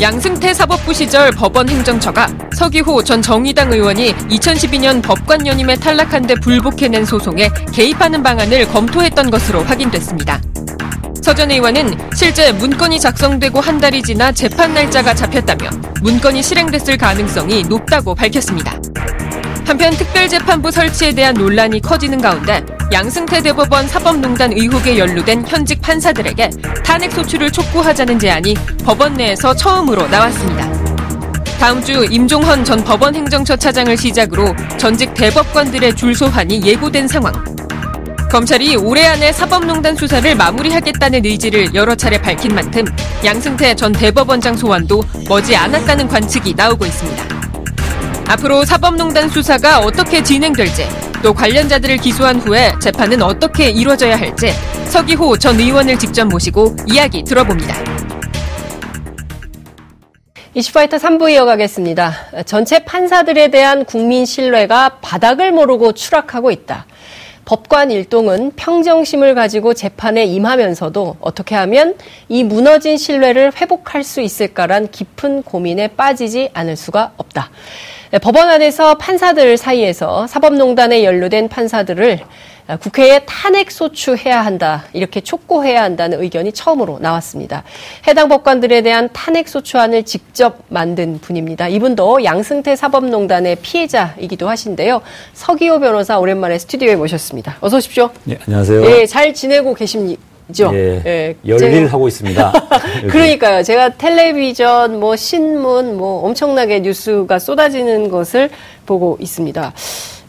양승태 사법부 시절 법원 행정처가 서기호 전 정의당 의원이 2012년 법관 연임에 탈락한 데 불복해낸 소송에 개입하는 방안을 검토했던 것으로 확인됐습니다. 서전 의원은 실제 문건이 작성되고 한 달이 지나 재판 날짜가 잡혔다며 문건이 실행됐을 가능성이 높다고 밝혔습니다. 한편 특별재판부 설치에 대한 논란이 커지는 가운데 양승태 대법원 사법농단 의혹에 연루된 현직 판사들에게 탄핵 소추를 촉구하자는 제안이 법원 내에서 처음으로 나왔습니다. 다음 주 임종헌 전 법원 행정처 차장을 시작으로 전직 대법관들의 줄 소환이 예고된 상황. 검찰이 올해 안에 사법농단 수사를 마무리하겠다는 의지를 여러 차례 밝힌 만큼 양승태 전 대법원장 소환도 머지 않았다는 관측이 나오고 있습니다. 앞으로 사법농단 수사가 어떻게 진행될지 또 관련자들을 기소한 후에 재판은 어떻게 이루어져야 할지 서기호 전 의원을 직접 모시고 이야기 들어봅니다. 이슈파이터 3부 이어가겠습니다. 전체 판사들에 대한 국민 신뢰가 바닥을 모르고 추락하고 있다. 법관 일동은 평정심을 가지고 재판에 임하면서도 어떻게 하면 이 무너진 신뢰를 회복할 수 있을까란 깊은 고민에 빠지지 않을 수가 없다. 네, 법원 안에서 판사들 사이에서 사법농단에 연루된 판사들을 국회에 탄핵 소추해야 한다. 이렇게 촉구해야 한다는 의견이 처음으로 나왔습니다. 해당 법관들에 대한 탄핵 소추안을 직접 만든 분입니다. 이분도 양승태 사법농단의 피해자이기도 하신데요. 서기호 변호사 오랜만에 스튜디오에 모셨습니다. 어서 오십시오. 네, 안녕하세요. 네, 잘 지내고 계십니까? 죠. 예, 예, 열일 하고 있습니다. 그러니까요. 제가 텔레비전, 뭐 신문, 뭐 엄청나게 뉴스가 쏟아지는 것을 보고 있습니다.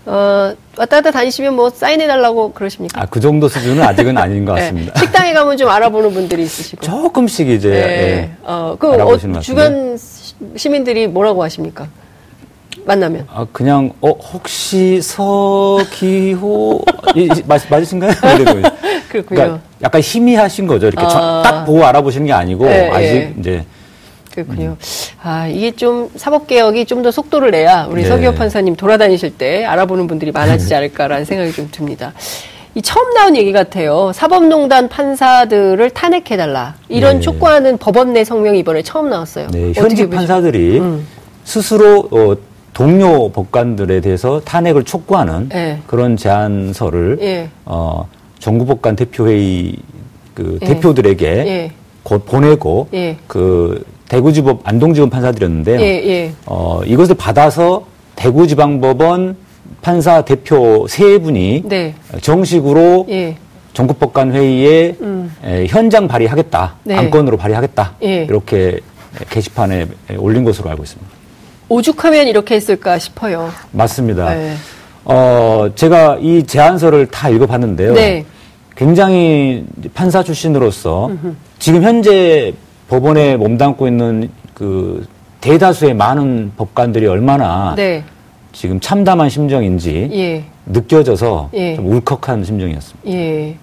어, 왔다 갔다 다니시면 뭐 사인해달라고 그러십니까? 아, 그 정도 수준은 아직은 아닌 것 네. 같습니다. 네. 식당에 가면 좀 알아보는 분들이 있으시고. 조금씩 이제. 네. 예, 어, 그, 어, 주변 시민들이 뭐라고 하십니까? 만나면? 아, 그냥, 어, 혹시 서기호, 이, 맞, 맞으신가요? 그렇군요. 그러니까 약간 희미하신 거죠. 이렇게 아. 딱 보고 알아보시는 게 아니고, 네, 아직 네. 이제. 그렇군요. 음. 아, 이게 좀 사법개혁이 좀 더 속도를 내야 우리 네. 서기호 판사님 돌아다니실 때 알아보는 분들이 많아지지 않을까라는 생각이 좀 듭니다. 이 처음 나온 얘기 같아요. 사법농단 판사들을 탄핵해달라. 이런 네. 촉구하는 법원 내 성명이 이번에 처음 나왔어요. 네, 현직 판사들이 음. 스스로 어, 동료 법관들에 대해서 탄핵을 촉구하는 네. 그런 제안서를 예. 어, 정부법관 대표회의 그 예. 대표들에게 예. 곧 보내고 예. 그 대구지법 안동지검 판사들이었는데요. 예, 예. 어, 이것을 받아서 대구지방법원 판사 대표 세 분이 네. 정식으로 전국법관 회의에 음. 현장 발의하겠다, 네. 안건으로 발의하겠다 이렇게 게시판에 올린 것으로 알고 있습니다. 오죽하면 이렇게 했을까 싶어요. 맞습니다. 네. 어, 제가 이 제안서를 다 읽어봤는데요. 네. 굉장히 판사 출신으로서 음흠. 지금 현재 법원에 몸담고 있는 그 대다수의 많은 법관들이 얼마나 네. 지금 참담한 심정인지 예. 느껴져서 예. 좀 울컥한 심정이었습니다. 예.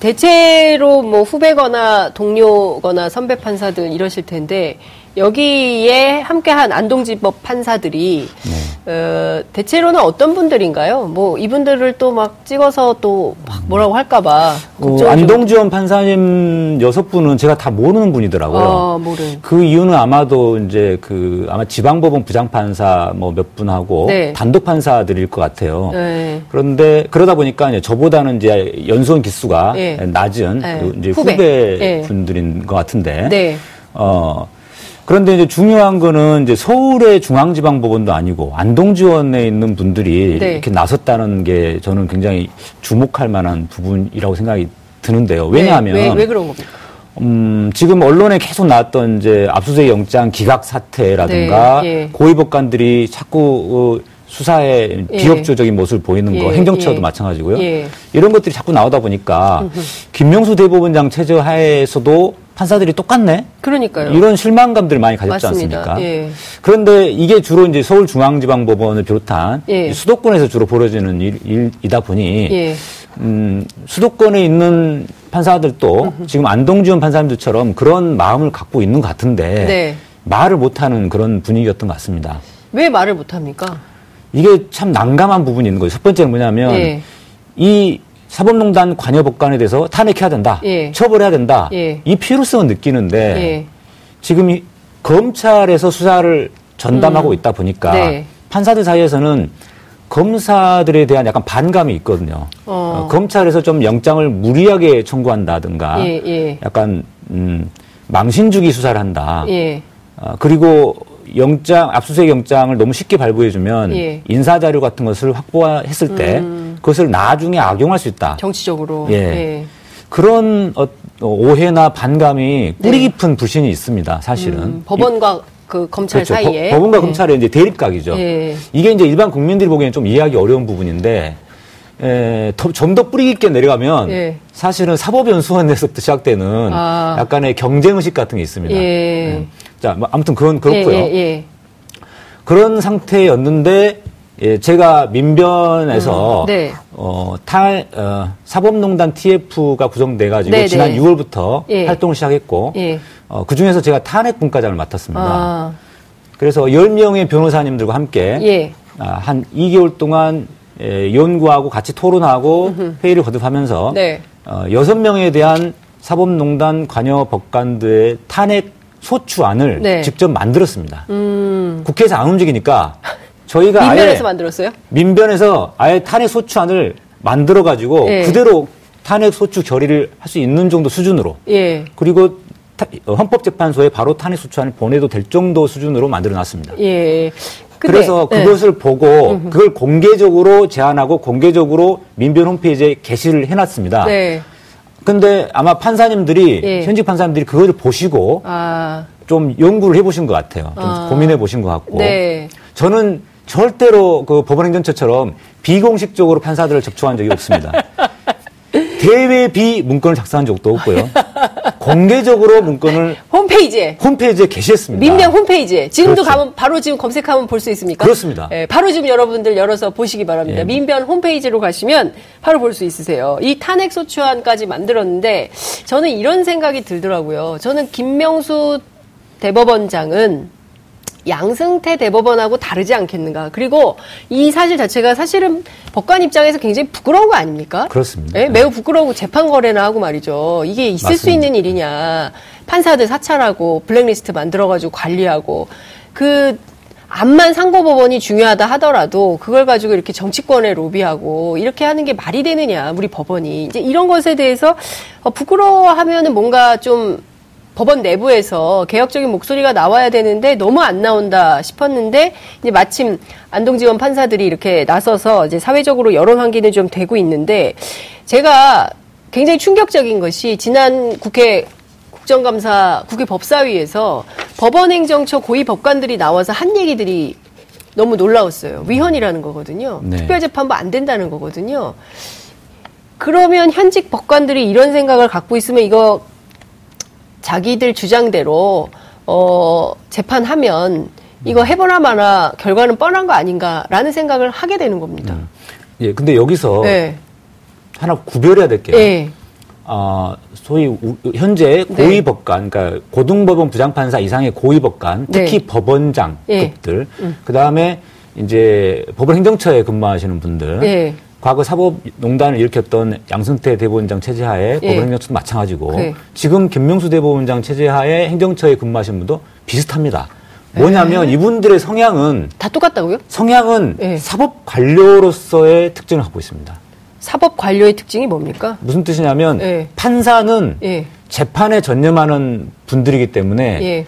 대체로 뭐 후배거나 동료거나 선배 판사들 이러실 텐데 여기에 함께한 안동지법 판사들이 네. 어, 대체로는 어떤 분들인가요? 뭐 이분들을 또 막 찍어서 또 막 뭐라고 할까봐 어, 안동지원 판사님 여섯 분은 제가 다 모르는 분이더라고요. 아, 모르. 그 이유는 아마도 이제 그 아마 지방법원 부장판사 뭐 몇 분하고 네. 단독 판사들일 것 같아요. 네. 그런데 그러다 보니까 이제 저보다는 이제 연수원 기수가 네. 낮은 네. 그 이제 후배, 후배 네. 분들인 것 같은데. 네. 어. 그런데 이제 중요한 거는 이제 서울의 중앙지방법원도 아니고 안동지원에 있는 분들이 네. 이렇게 나섰다는 게 저는 굉장히 주목할 만한 부분이라고 생각이 드는데요. 왜냐하면 네. 왜, 왜, 그런 겁니까? 음, 지금 언론에 계속 나왔던 이제 압수수색 영장 기각 사태라든가 네. 예. 고위법관들이 자꾸 어, 수사에 예. 비협조적인 모습을 보이는 거, 예. 행정처도 예. 마찬가지고요. 예. 이런 것들이 자꾸 나오다 보니까 김명수 대법원장 체제 하에서도 판사들이 똑같네. 그러니까요. 이런 실망감들을 많이 가졌지 맞습니다. 않습니까? 예. 그런데 이게 주로 이제 서울중앙지방법원을 비롯한 예. 수도권에서 주로 벌어지는 일, 이다 보니 예. 음, 수도권에 있는 판사들도 지금 안동지원 판사님들처럼 그런 마음을 갖고 있는 것 같은데 네. 말을 못하는 그런 분위기였던 것 같습니다. 왜 말을 못합니까? 이게 참 난감한 부분이 있는 거예요. 첫 번째는 뭐냐면 예. 이 사법농단 관여 법관에 대해서 탄핵해야 된다. 예. 처벌해야 된다. 예. 이 필요성을 느끼는데 예. 지금 이 검찰에서 수사를 전담하고 음. 있다 보니까 네. 판사들 사이에서는 검사들에 대한 약간 반감이 있거든요. 어. 어, 검찰에서 좀 영장을 무리하게 청구한다든가 예, 예. 약간 음, 망신주기 수사를 한다. 예. 어, 그리고 영장 압수수색 영장을 너무 쉽게 발부해주면 예. 인사 자료 같은 것을 확보했을 때 음. 그것을 나중에 악용할 수 있다. 정치적으로. 예. 예. 그런 어, 오해나 반감이 뿌리 네. 깊은 불신이 있습니다. 사실은 음, 법원과 그 검찰 그렇죠. 사이에 법, 원과 네. 검찰의 이제 대립각이죠. 예. 이게 이제 일반 국민들이 보기에는 좀 이해하기 어려운 부분인데 좀 더 뿌리 깊게 내려가면 예. 사실은 사법연수원에서부터 시작되는 아. 약간의 경쟁 의식 같은 게 있습니다. 예. 네. 자, 뭐 아무튼 그건 그렇고요. 예, 예, 예. 그런 상태였는데 예, 제가 민변에서 음, 네. 어, 탈 어, 사법농단 TF가 구성돼 가지고 네, 지난 네. 6월부터 예. 활동을 시작했고 예. 어, 그 중에서 제가 탄핵 분과장을 맡았습니다. 아. 그래서 10명의 변호사님들과 함께 예. 아, 한 2개월 동안 예, 연구하고 같이 토론하고 음흠. 회의를 거듭하면서 네. 어, 6명에 대한 사법농단 관여 법관들의 탄핵 소추안을 네. 직접 만들었습니다. 음. 국회에서 안 움직이니까 저희가 민변에서 만들었어요? 민변에서 아예 탄핵 소추안을 만들어 가지고 예. 그대로 탄핵 소추 결의를 할 수 있는 정도 수준으로 예. 그리고 어, 헌법재판소에 바로 탄핵 소추안을 보내도 될 정도 수준으로 만들어 놨습니다. 예. 근데, 그래서 네. 그것을 네. 보고 그걸 공개적으로 제안하고 공개적으로 민변 홈페이지에 게시를 해놨습니다. 네. 근데 아마 판사님들이 예. 현직 판사님들이 그거를 보시고 아. 좀 연구를 해보신 것 같아요. 좀 아. 고민해 보신 것 같고 네. 저는 절대로 그 법원행정처처럼 비공식적으로 판사들을 접촉한 적이 없습니다. 대외 비 문건을 작성한 적도 없고요. 공개적으로 문건을 홈페이지에 홈페이지에 게시했습니다. 민병 홈페이지에 지금도 그렇죠. 가면 바로 지금 검색하면 볼 수 있습니까? 그렇습니다. 네, 바로 지금 여러분들 열어서 보시기 바랍니다. 예. 민변 홈페이지로 가시면 바로 볼 수 있으세요. 이 탄핵 소추안까지 만들었는데 저는 이런 생각이 들더라고요. 저는 김명수 대법원장은 양승태 대법원하고 다르지 않겠는가. 그리고 이 사실 자체가 사실은 법관 입장에서 굉장히 부끄러운 거 아닙니까? 그렇습니다. 네, 매우 부끄러우고 재판 거래나 하고 말이죠. 이게 있을 맞습니다. 수 있는 일이냐. 판사들 사찰하고 블랙리스트 만들어가지고 관리하고 그 암만 상고법원이 중요하다 하더라도 그걸 가지고 이렇게 정치권에 로비하고 이렇게 하는 게 말이 되느냐 우리 법원이 이제 이런 것에 대해서 어, 부끄러워하면은 뭔가 좀 법원 내부에서 개혁적인 목소리가 나와야 되는데 너무 안 나온다 싶었는데 이제 마침 안동지원 판사들이 이렇게 나서서 이제 사회적으로 여론 환기는 좀 되고 있는데 제가 굉장히 충격적인 것이 지난 국회 국정감사 국회 법사위에서 법원행정처 고위 법관들이 나와서 한 얘기들이 너무 놀라웠어요. 위헌이라는 거거든요. 네. 특별재판부 안 된다는 거거든요. 그러면 현직 법관들이 이런 생각을 갖고 있으면 이거 자기들 주장대로 어, 재판하면 이거 해보나 마나 결과는 뻔한 거 아닌가라는 생각을 하게 되는 겁니다. 음. 예, 근데 여기서 네. 하나 구별해야 될 게요. 네. 어, 소위 우, 현재 네. 고위 법관, 그러니까 고등법원 부장판사 이상의 고위 법관, 특히 네. 법원장급들, 네. 음. 그 다음에 이제 법원 행정처에 근무하시는 분들, 네. 과거 사법농단을 일으켰던 양승태 대법원장 체제하에 예. 법원행정처도 마찬가지고 네. 지금 김명수 대법원장 체제하에 행정처에 근무하신 분도 비슷합니다. 뭐냐면 에 네. 이분들의 성향은 다 똑같다고요? 성향은 네. 사법 관료로서의 특징을 갖고 있습니다. 사법 관료의 특징이 뭡니까? 무슨 뜻이냐면 네. 판사는 네. 재판에 전념하는 분들이기 때문에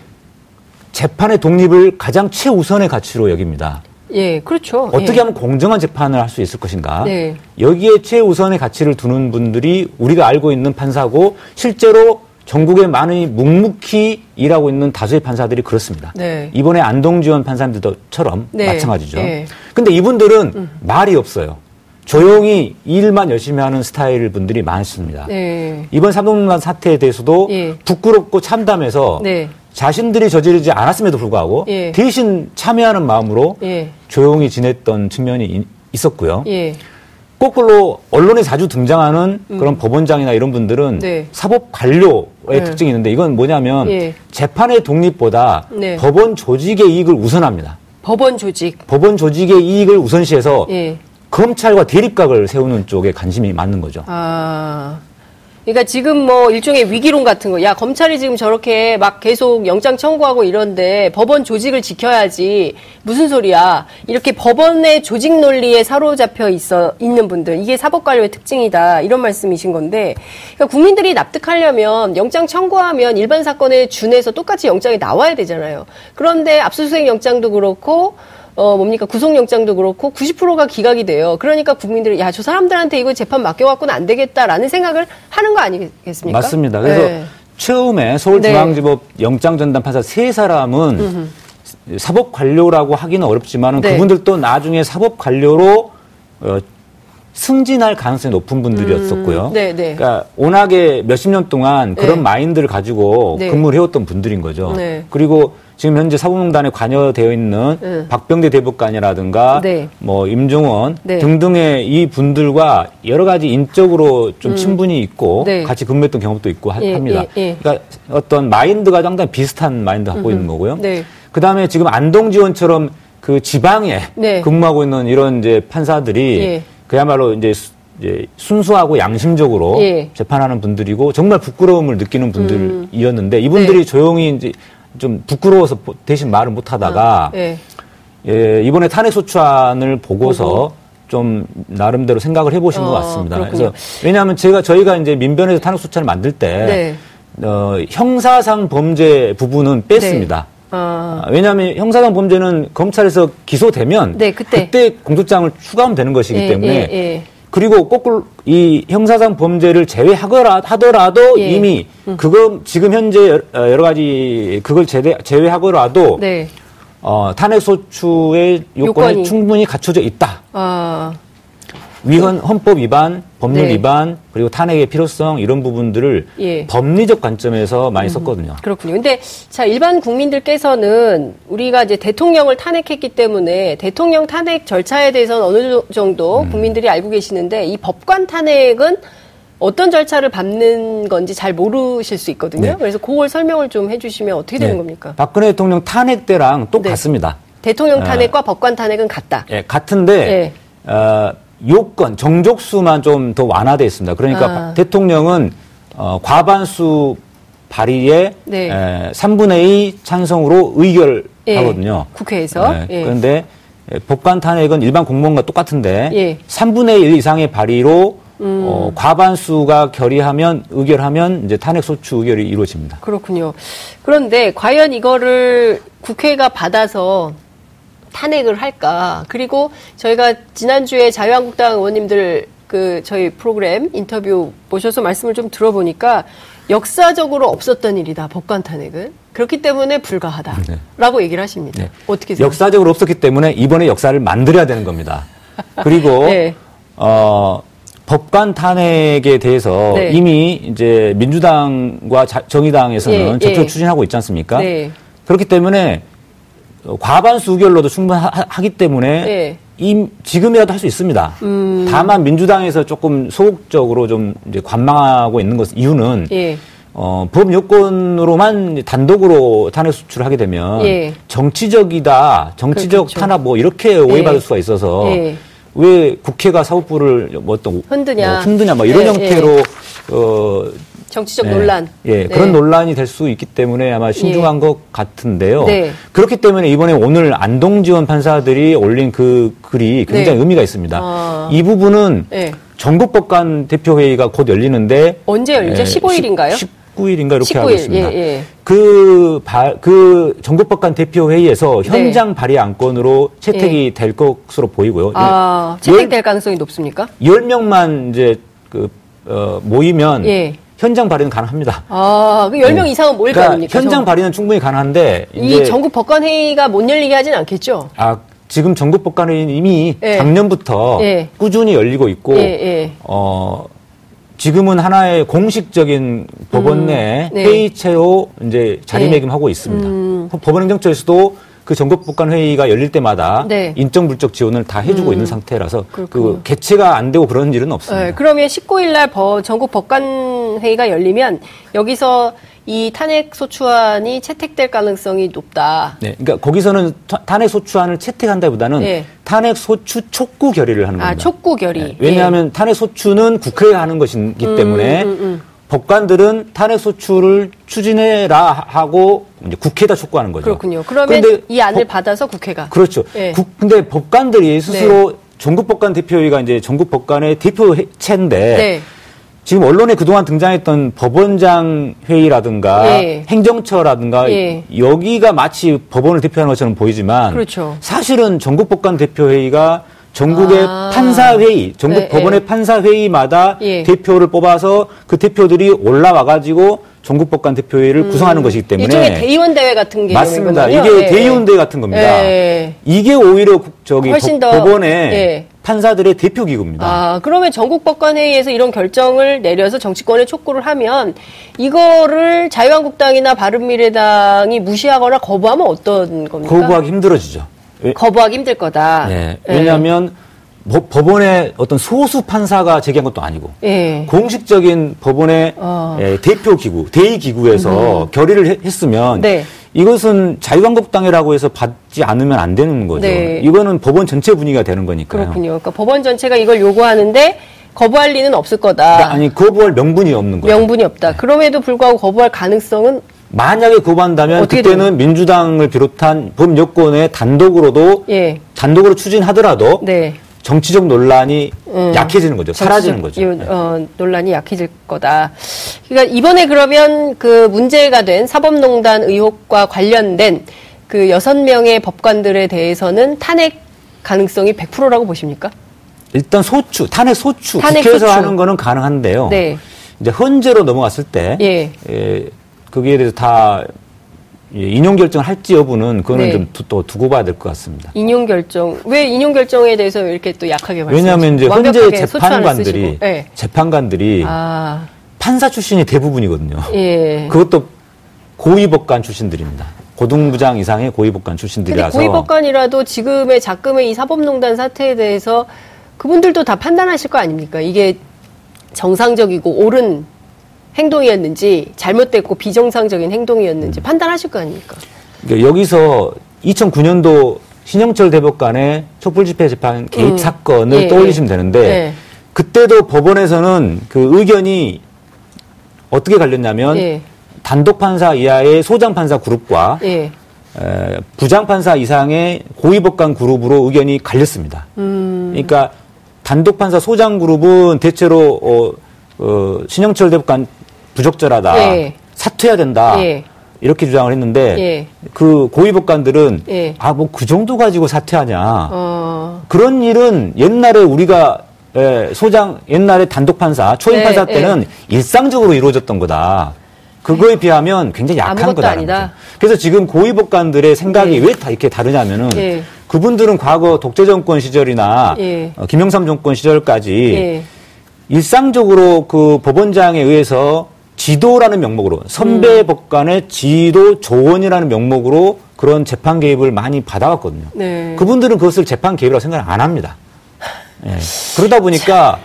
재판의 독립을 가장 최우선의 가치로 여깁니다. 예, 그렇죠. 어떻게 예. 하면 공정한 재판을 할 수 있을 것인가. 네. 여기에 최우선의 가치를 두는 분들이 우리가 알고 있는 판사고 실제로 전국에 많이 묵묵히 일하고 있는 다수의 판사들이 그렇습니다. 네. 이번에 안동지원 판사님들처럼 네. 마찬가지죠. 네. 근데 이분들은 음. 말이 없어요. 조용히 일만 열심히 하는 스타일 분들이 많습니다. 네. 이번 삼동난 사태에 대해서도 예. 부끄럽고 참담해서 네. 자신들이 저지르지 않았음에도 불구하고 예. 대신 참여하는 마음으로 예. 조용히 지냈던 측면이 있었고요. 예. 거꾸로 언론에 자주 등장하는 음. 그런 법원장이나 이런 분들은 네. 사법 관료의 네. 특징이 있는데 이건 뭐냐면 예. 재판의 독립보다 네. 법원 조직의 이익을 우선합니다. 법원 조직. 법원 조직의 이익을 우선시해서 예. 검찰과 대립각을 세우는 쪽에 관심이 많은 거죠. 아. 그러니까 지금 뭐 일종의 위기론 같은 거, 야 검찰이 지금 저렇게 막 계속 영장 청구하고 이런데 법원 조직을 지켜야지 무슨 소리야? 이렇게 법원의 조직 논리에 사로잡혀 있어 있는 분들 이게 사법관료의 특징이다 이런 말씀이신 건데, 그러니까 국민들이 납득하려면 영장 청구하면 일반 사건에 준해서 똑같이 영장이 나와야 되잖아요. 그런데 압수수색 영장도 그렇고 어 뭡니까 구속영장도 그렇고 90%가 기각이 돼요. 그러니까 국민들이 야 저 사람들한테 이거 재판 맡겨갖고는 안 되겠다라는 생각을 하는 거 아니겠습니까? 맞습니다. 그래서 네. 처음에 서울중앙지법 네. 영장 전담 판사 세 사람은 음흠. 사법 관료라고 하기는 어렵지만 네. 그분들도 나중에 사법 관료로 어, 승진할 가능성이 높은 분들이었었고요. 음, 네, 네. 그러니까 워낙에 몇십 년 동안 그런 네. 마인드를 가지고 네. 근무를 해왔던 분들인 거죠. 네. 그리고 지금 현재 사법농단에 관여되어 있는 네. 박병대 대법관이라든가 네. 뭐 임종원 네. 등등의 이 분들과 여러 가지 인적으로 좀 음. 친분이 있고 네. 같이 근무했던 경험도 있고 하, 예, 합니다. 예, 예. 그러니까 어떤 마인드가 상당히 비슷한 마인드 갖고 음흠. 있는 거고요. 네. 그 다음에 지금 안동지원처럼 그 지방에 네. 근무하고 있는 이런 이제 판사들이 예. 그야말로 이제 순수하고 양심적으로 예. 재판하는 분들이고 정말 부끄러움을 느끼는 분들이었는데 이분들이 네. 조용히 이제 좀 부끄러워서 대신 말을 못 하다가 아, 예. 예, 이번에 탄핵 소추안을 보고서 보고. 좀 나름대로 생각을 해보신 어, 것 같습니다. 그렇군요. 그래서 왜냐하면 제가 저희가 이제 민변에서 탄핵 소추안을 만들 때 네. 어, 형사상 범죄 부분은 뺐습니다. 네. 아. 아 왜냐하면 형사상 범죄는 검찰에서 기소되면 네, 그때. 그때 공소장을 추가하면 되는 것이기 예, 때문에 예, 예. 그리고 거꾸로 이 형사상 범죄를 제외하거라 하더라도 예. 이미 음. 그거 지금 현재 여러 가지 그걸 제외, 제외하더라도 네. 어, 탄핵 소추의 요건이, 요건이, 충분히 갖춰져 있다. 아. 위헌 헌법 위반, 법률 네. 위반, 그리고 탄핵의 필요성 이런 부분들을 예. 법리적 관점에서 많이 음, 썼거든요. 그렇군요. 근데 자 일반 국민들께서는 우리가 이제 대통령을 탄핵했기 때문에 대통령 탄핵 절차에 대해서는 어느 정도 음. 국민들이 알고 계시는데 이 법관 탄핵은 어떤 절차를 밟는 건지 잘 모르실 수 있거든요. 네. 그래서 그걸 설명을 좀 해주시면 어떻게 되는 네. 겁니까? 박근혜 대통령 탄핵 때랑 똑같습니다. 네. 대통령 탄핵과 어, 법관 탄핵은 같다. 예, 같은데 예. 어, 요건 정족수만 좀 더 완화돼 있습니다. 그러니까 아. 대통령은 어, 과반수 발의에 네. 에, 3분의 2 찬성으로 의결하거든요. 예, 국회에서. 네, 예. 그런데 법관 탄핵은 일반 공무원과 똑같은데 예. 3분의 1 이상의 발의로 음. 어, 과반수가 결의하면 의결하면 이제 탄핵 소추 의결이 이루어집니다. 그렇군요. 그런데 과연 이거를 국회가 받아서 탄핵을 할까? 그리고 저희가 지난주에 자유한국당 의원님들 그 저희 프로그램 인터뷰 모셔서 말씀을 좀 들어보니까 역사적으로 없었던 일이다 법관 탄핵은 그렇기 때문에 불가하다라고 네. 얘기를 하십니다. 네. 어떻게 생각하세요? 역사적으로 없었기 때문에 이번에 역사를 만들어야 되는 겁니다. 그리고 네. 어, 법관 탄핵에 대해서 네. 이미 이제 민주당과 자, 정의당에서는 예, 적극 예. 추진하고 있지 않습니까? 네. 그렇기 때문에 과반수 의결로도 충분하기 때문에 네. 이, 지금이라도 할 수 있습니다. 음. 다만 민주당에서 조금 소극적으로 좀 이제 관망하고 있는 것 이유는 예. 어, 법 요건으로만 단독으로 탄핵 수출을 하게 되면 예. 정치적이다, 정치적 그렇죠. 탄압 뭐 이렇게 오해받을 예. 수가 있어서 예. 왜 국회가 사법부를 뭐 어떤 흔드냐, 뭐 흔드냐 뭐 이런 예, 형태로 어, 정치적 네. 논란. 예, 네. 그런 논란이 될 수 있기 때문에 아마 신중한 예. 것 같은데요. 네. 그렇기 때문에 이번에 오늘 안동지원 판사들이 올린 그 글이 굉장히 네. 의미가 있습니다. 아. 이 부분은 네. 전국법관 대표회의가 곧 열리는데 언제 열리죠? 예, 15일인가요? 19일인가 이렇게 19일. 하고 있습니다. 예, 예. 그, 바, 그 전국법관 대표회의에서 네. 현장 발의 안건으로 채택이 예. 될 것으로 보이고요. 아, 채택될 가능성이 높습니까? 10명만 이제 그, 어, 모이면 예. 현장 발의는 가능합니다. 아, 그 10명 네. 이상은 모일 그러니까 거 아닙니까? 현장 발의는 충분히 가능한데 이 전국 법관회의가 못 열리게 하진 않겠죠? 아, 지금 전국 법관회의는 이미 예. 작년부터 예. 꾸준히 열리고 있고 예, 예. 어 지금은 하나의 공식적인 법원 음, 내 네. 회의체로 이제 자리매김하고 있습니다. 음. 법원행정처에서도 그 전국법관 회의가 열릴 때마다 네. 인적 물적 지원을 다 해주고 음. 있는 상태라서 그 그렇군요. 그 개최가 안 되고 그런 일은 없습니다. 네, 그러면 19일 날 전국 법관 회의가 열리면 여기서 이 탄핵 소추안이 채택될 가능성이 높다. 네, 그러니까 거기서는 탄핵 소추안을 채택한다보다는 네. 탄핵 소추 촉구 결의를 하는 아, 겁니다. 아, 촉구 결의. 네, 왜냐하면 네. 탄핵 소추는 국회가 하는 것이기 음, 때문에 음, 음. 법관들은 탄핵 소추를 추진해라 하고 이제 국회에다 촉구하는 거죠. 그렇군요. 그러면 이 안을 법, 받아서 국회가 그렇죠. 네. 국, 근데 법관들이 스스로 네. 전국법관 대표회의가 이제 전국법관의 대표체인데 네. 지금 언론에 그동안 등장했던 법원장 회의라든가 예. 행정처라든가 예. 여기가 마치 법원을 대표하는 것처럼 보이지만 그렇죠. 사실은 전국 법관 대표 회의가 전국의 아. 판사회의, 전국 네, 법원의 네. 판사회의마다 예. 대표를 뽑아서 그 대표들이 올라와가지고 전국법관 대표회의를 음. 구성하는 것이기 때문에 일종의 대의원 대회 같은 게 맞습니다. 이게 네, 대의원 대회 같은 겁니다. 네. 이게 오히려 저기 더, 법원의 네. 판사들의 대표 기구입니다. 아, 그러면 전국법관회의에서 이런 결정을 내려서 정치권에 촉구를 하면 이거를 자유한국당이나 바른미래당이 무시하거나 거부하면 어떤 겁니까? 거부하기 힘들어지죠. 거부하기 힘들 거다. 네. 왜냐하면 네. 법원의 어떤 소수 판사가 제기한 것도 아니고 네. 공식적인 법원의 어. 예, 대표 기구, 대의 기구에서 음. 결의를 했으면 네. 이것은 자유한국당이라고 해서 받지 않으면 안 되는 거죠. 네. 이거는 법원 전체 분위기가 되는 거니까요. 그렇군요. 그러니까 법원 전체가 이걸 요구하는데 거부할 리는 없을 거다. 아니 거부할 명분이 없는 거죠. 명분이 없다. 네. 그럼에도 불구하고 거부할 가능성은 만약에 거부한다면 그때는 되는? 민주당을 비롯한 범 여권의 단독으로도 예. 단독으로 추진하더라도 네. 정치적 논란이 음, 약해지는 거죠. 사라지는 거죠. 요, 어, 논란이 약해질 거다. 그러니까 이번에 그러면 그 문제가 된 사법농단 의혹과 관련된 그 여섯 명의 법관들에 대해서는 탄핵 가능성이 100%라고 보십니까? 일단 소추, 탄핵 소추, 탄핵 국회에서 소추. 하는 거는 가능한데요. 네. 이제 헌재로 넘어갔을 때 예. 예, 거기에 대해서 다 인용 결정을 할지 여부는 그거는 네. 좀또 두고 봐야 될 것 같습니다. 인용 결정 왜 인용 결정에 대해서 이렇게 또 약하게 말씀하시죠? 왜냐하면 이제 현재 재판관들이 네. 재판관들이 아. 판사 출신이 대부분이거든요. 예. 그것도 고위법관 출신들입니다. 고등부장 이상의 고위법관 출신들이라서. 고위법관이라도 지금의 작금의 이 사법농단 사태에 대해서 그분들도 다 판단하실 거 아닙니까? 이게 정상적이고 옳은 행동이었는지 잘못됐고 비정상적인 행동이었는지 음. 판단하실 거 아닙니까? 그러니까 여기서 2009년도 신영철 대법관의 촛불집회 재판 개입 음. 사건을 예, 떠올리시면 예. 되는데 예. 그때도 법원에서는 그 의견이 어떻게 갈렸냐면 예. 단독 판사 이하의 소장 판사 그룹과 예. 에, 부장 판사 이상의 고위 법관 그룹으로 의견이 갈렸습니다. 음. 그러니까 단독 판사 소장 그룹은 대체로 어, 어, 신영철 대법관 부적절하다. 예. 사퇴해야 된다. 예. 이렇게 주장을 했는데 예. 그 고위 법관들은 예. 아뭐 그 정도 가지고 사퇴하냐. 어. 그런 일은 옛날에 우리가 예, 소장 옛날에 단독 판사 초임 네, 판사 때는 네. 일상적으로 이루어졌던 거다. 그거에 비하면 굉장히 약한 거다라는 거죠. 그래서 지금 고위 법관들의 생각이 네. 왜다 이렇게 다르냐면은 네. 그분들은 과거 독재 정권 시절이나 네. 어, 김영삼 정권 시절까지 일상적으로 그 법원장에 의해서 지도라는 명목으로 선배 음. 법관의 지도 조언이라는 명목으로 그런 재판 개입을 많이 받아왔거든요. 네. 그분들은 그것을 재판 개입이라고 생각을 안 합니다. 네. 그러다 보니까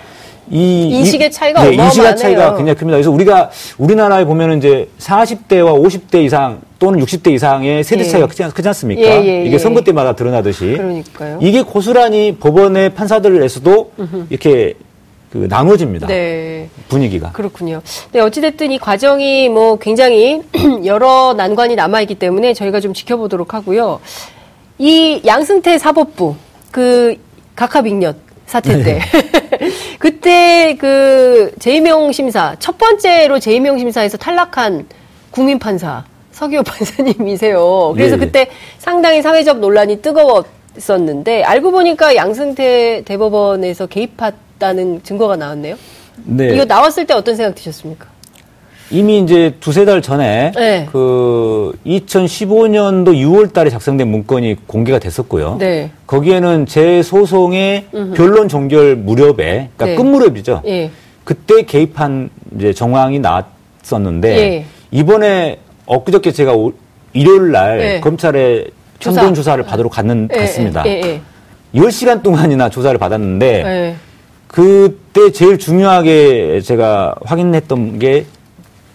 이 인식의 차이가 네, 인식의 차이가 굉장히 큽니다. 그래서 우리가 우리나라에 보면은 이제 40대와 50대 이상 또는 60대 이상의 세대 예. 차이가 크지, 크지 않 습니까? 예, 예, 이게 예. 선거 때마다 드러나듯이. 그러니까요. 이게 고스란히 법원의 판사들에서도 이렇게 그 나눠집니다. 네. 분위기가. 그렇군요. 네, 어찌됐든 이 과정이 뭐 굉장히 여러 난관이 남아있기 때문에 저희가 좀 지켜보도록 하고요. 이 양승태 사법부, 그 각하빅년 사태 네. 때. 그때 그 재임용 심사, 첫 번째로 재임용 심사에서 탈락한 국민판사, 서기호 판사님이세요. 그래서 네. 그때 상당히 사회적 논란이 뜨거웠었는데, 알고 보니까 양승태 대법원에서 개입한 있다는 증거가 나왔네요. 네. 이거 나왔을 때 어떤 생각 드셨습니까? 이미 이제 두세 달 전에 네. 그 2015년도 6월 달에 작성된 문건이 공개가 됐었고요. 네. 거기에는 제 소송의 음흠. 변론 종결 무렵에 그러니까 네. 끝 무렵이죠. 예. 그때 개입한 이제 정황이 나왔었는데 예. 이번에 엊그저께 제가 일요일 날 예. 검찰에 천돈 조사. 를 받으러 갔는, 예, 갔습니다. 예, 예. 10시간 동안이나 조사를 받았는데 그때 제일 중요하게 제가 확인했던 게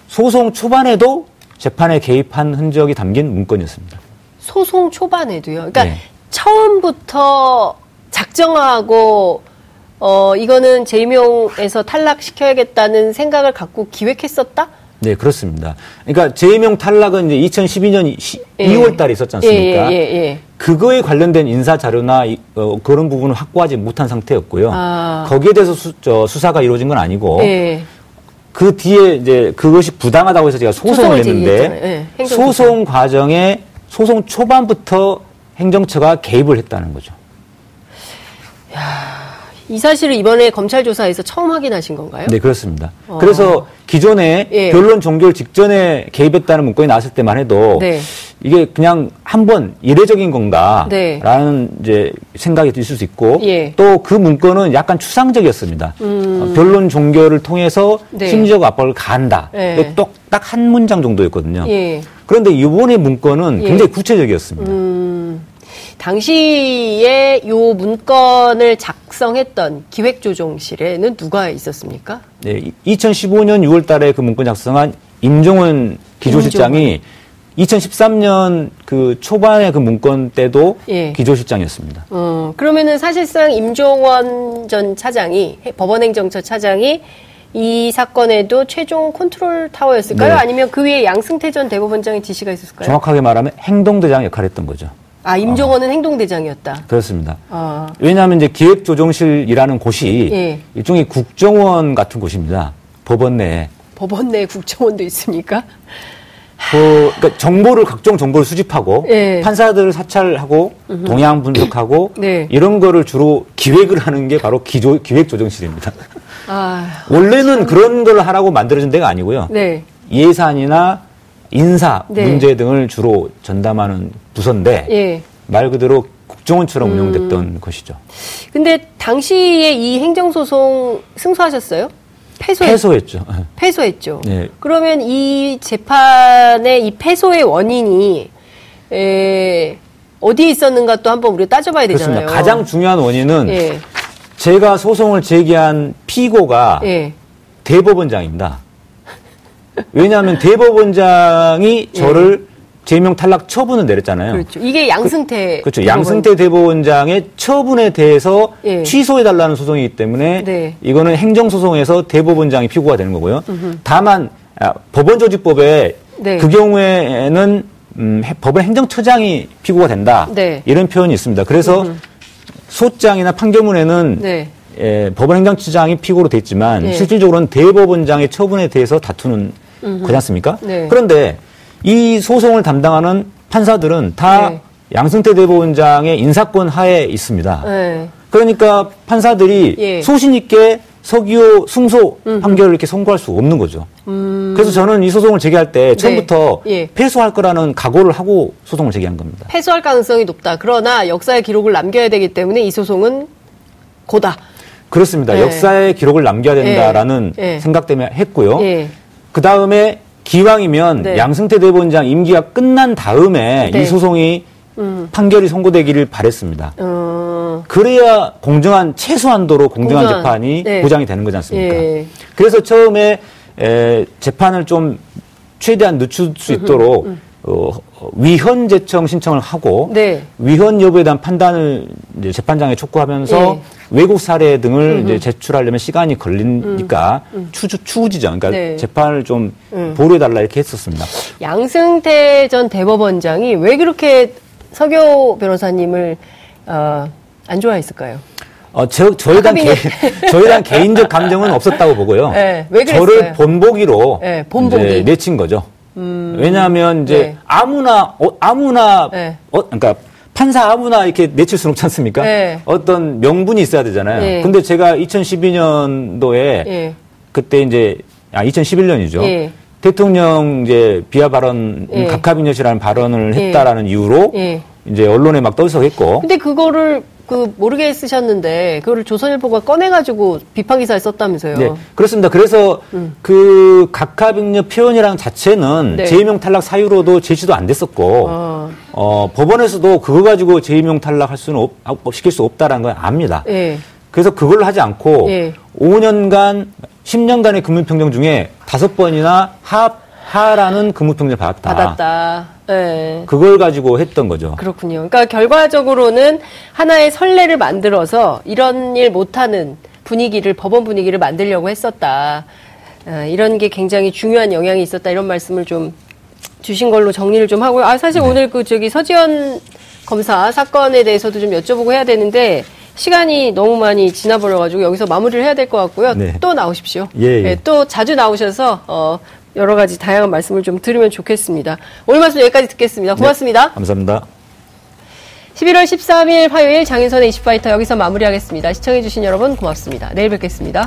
소송 초반에도 재판에 개입한 흔적이 담긴 문건이었습니다. 소송 초반에도요? 그러니까 네. 처음부터 작정하고 어, 이거는 재임용에서 탈락시켜야겠다는 생각을 갖고 기획했었다? 네, 그렇습니다. 그러니까 재임용 탈락은 이제 2012년 예. 2월 달에 있었지 않습니까? 예, 예, 예, 예. 그거에 관련된 인사 자료나 어, 그런 부분을 확보하지 못한 상태였고요. 아. 거기에 대해서 수, 저, 수사가 이루어진 건 아니고 예. 그 뒤에 이제 그것이 부당하다고 해서 제가 소송을 했는데 예, 소송 과정에 소송 초반부터 행정처가 개입을 했다는 거죠. 야. 이 사실을 이번에 검찰 조사에서 처음 확인하신 건가요? 네, 그렇습니다. 어. 그래서 기존에 예. 변론 종결 직전에 개입했다는 문건이 나왔을 때만 해도 네. 이게 그냥 한번 이례적인 건가라는 네. 이제 생각이 있을 수 있고 예. 또그 문건은 약간 추상적이었습니다. 음. 어, 변론 종결을 통해서 네. 심리적 압박을 가한다. 예. 또딱 한 문장 정도였거든요. 예. 그런데 이번에 문건은 예. 굉장히 구체적이었습니다. 음. 당시에 요 문건을 작성했던 기획조정실에는 누가 있었습니까? 네, 2015년 6월 달에 그 문건 작성한 임종원 기조실장이 임종원. 2013년 그 초반에 그 문건 때도 예. 기조실장이었습니다. 어, 그러면은 사실상 임종원 전 차장이 법원행정처 차장이 이 사건에도 최종 컨트롤 타워였을까요? 네. 아니면 그 위에 양승태 전 대법원장의 지시가 있었을까요? 정확하게 말하면 행동대장 역할을 했던 거죠. 아, 임종원은 어. 행동대장이었다. 그렇습니다. 어. 왜냐하면 이제 기획조정실이라는 곳이 예. 일종의 국정원 같은 곳입니다. 법원 내에. 법원 내에 국정원도 있습니까? 그, 그러니까 정보를 각종 정보를 수집하고 예. 판사들을 사찰하고 음흠. 동향 분석하고 네. 이런 거를 주로 기획을 하는 게 바로 기조, 기획조정실입니다. 아, 원래는 참... 그런 걸 하라고 만들어진 데가 아니고요. 네. 예산이나 인사 네. 문제 등을 주로 전담하는 부서인데 예. 말 그대로 국정원처럼 음. 운영됐던 것이죠. 근데 당시에 이 행정소송 승소하셨어요? 패소했, 패소했 죠. 패소했죠. 네. 그러면 이 재판의 이 패소의 원인이 에, 어디에 있었는가 또 한번 우리가 따져봐야 되잖아요. 그렇습니다. 가장 중요한 원인은 예. 제가 소송을 제기한 피고가 예. 대법원장입니다. 왜냐하면 대법원장이 예. 저를 제명 탈락 처분을 내렸잖아요. 그렇죠. 이게 양승태. 그, 렇죠 대법원. 양승태 대법원장의 처분에 대해서 예. 취소해달라는 소송이기 때문에 네. 이거는 행정소송에서 대법원장이 피고가 되는 거고요. 음흠. 다만 아, 법원조직법에 네. 그 경우에는 음, 법원 행정처장이 피고가 된다. 네. 이런 표현이 있습니다. 그래서 음흠. 소장이나 판결문에는 네. 예, 법원 행정처장이 피고로 돼 있지만 네. 실질적으로는 대법원장의 처분에 대해서 다투는 거지 않습니까? 네. 그런데 이 소송을 담당하는 판사들은 다 네. 양승태 대법원장의 인사권 하에 있습니다. 네. 그러니까 판사들이 예. 소신 있게 석유 승소 음흠. 판결을 이렇게 선고할 수 없는 거죠. 음. 그래서 저는 이 소송을 제기할 때 네. 처음부터 예. 패소할 거라는 각오를 하고 소송을 제기한 겁니다. 패소할 가능성이 높다. 그러나 역사의 기록을 남겨야 되기 때문에 이 소송은 고다. 그렇습니다. 네. 역사의 기록을 남겨야 된다라는 네. 생각 때문에 했고요. 그 다음에 기왕이면 네. 양승태 대법원장 임기가 끝난 다음에 네. 이 소송이 음. 판결이 선고되기를 바랬습니다. 음. 그래야 공정한 최소한도로 공정한, 공정한. 재판이 네. 보장이 되는 거지 않습니까? 예. 그래서 처음에 에, 재판을 좀 최대한 늦출 수 있도록 음. 어, 위헌 제청 신청을 하고 네. 위헌 여부에 대한 판단을 재판장에 촉구하면서 네. 외국 사례 등을 이제 제출하려면 시간이 걸리니까 음. 음. 추, 추후지죠. 그러니까 네. 재판을 좀 음. 보류해달라 이렇게 했었습니다. 양승태 전 대법원장이 왜 그렇게 서교 변호사님을 어, 안 좋아했을까요? 어, 저, 저에 대한 개, 저에 대한 개인적 감정은 없었다고 보고요. 네, 왜 저를 본보기로 네, 본보기. 내친 거죠. 음. 왜냐하면 이제 네. 아무나 어, 아무나 네. 어, 그러니까 판사 아무나 이렇게 내칠 수는 없지 않습니까? 네. 어떤 명분이 있어야 되잖아요. 네. 근데 제가 2012년도에 그때 이제 아 2011년이죠. 대통령 이제 비하 발언 각하빈 여시라는 발언을 했다라는 이유로 이제 언론에 막 떠들썩했고. 근데 그거를 그 모르게 쓰셨는데 그거를 조선일보가 꺼내가지고 비판 기사를 썼다면서요? 네, 그렇습니다. 그래서 음. 그 각하병력 표현이랑 자체는 네. 재임용 탈락 사유로도 제시도 안 됐었고 어. 어, 법원에서도 그거 가지고 재임용 탈락할 수는 없, 아, 시킬 수 없다라는 걸 압니다. 네. 그래서 그걸 하지 않고 네. 5년간 10년간의 근무평정 중에 다섯 번이나 하 하라는 근무평정을 받았다. 받았다. 네. 그걸 가지고 했던 거죠. 그렇군요. 그러니까 결과적으로는 하나의 선례를 만들어서 이런 일 못하는 분위기를 법원 분위기를 만들려고 했었다. 아, 이런 게 굉장히 중요한 영향이 있었다 이런 말씀을 좀 주신 걸로 정리를 좀 하고요. 아 사실 네. 오늘 그 저기 서지현 검사 사건에 대해서도 좀 여쭤보고 해야 되는데 시간이 너무 많이 지나버려가지고 여기서 마무리를 해야 될 것 같고요. 네. 또 나오십시오. 예, 예. 네, 또 자주 나오셔서 어, 여러 가지 다양한 말씀을 좀 들으면 좋겠습니다. 오늘 말씀 여기까지 듣겠습니다. 네. 고맙습니다. 네, 감사합니다. 11월 13일 화요일 장인선의 이슈파이터 여기서 마무리하겠습니다. 시청해주신 여러분 고맙습니다. 내일 뵙겠습니다.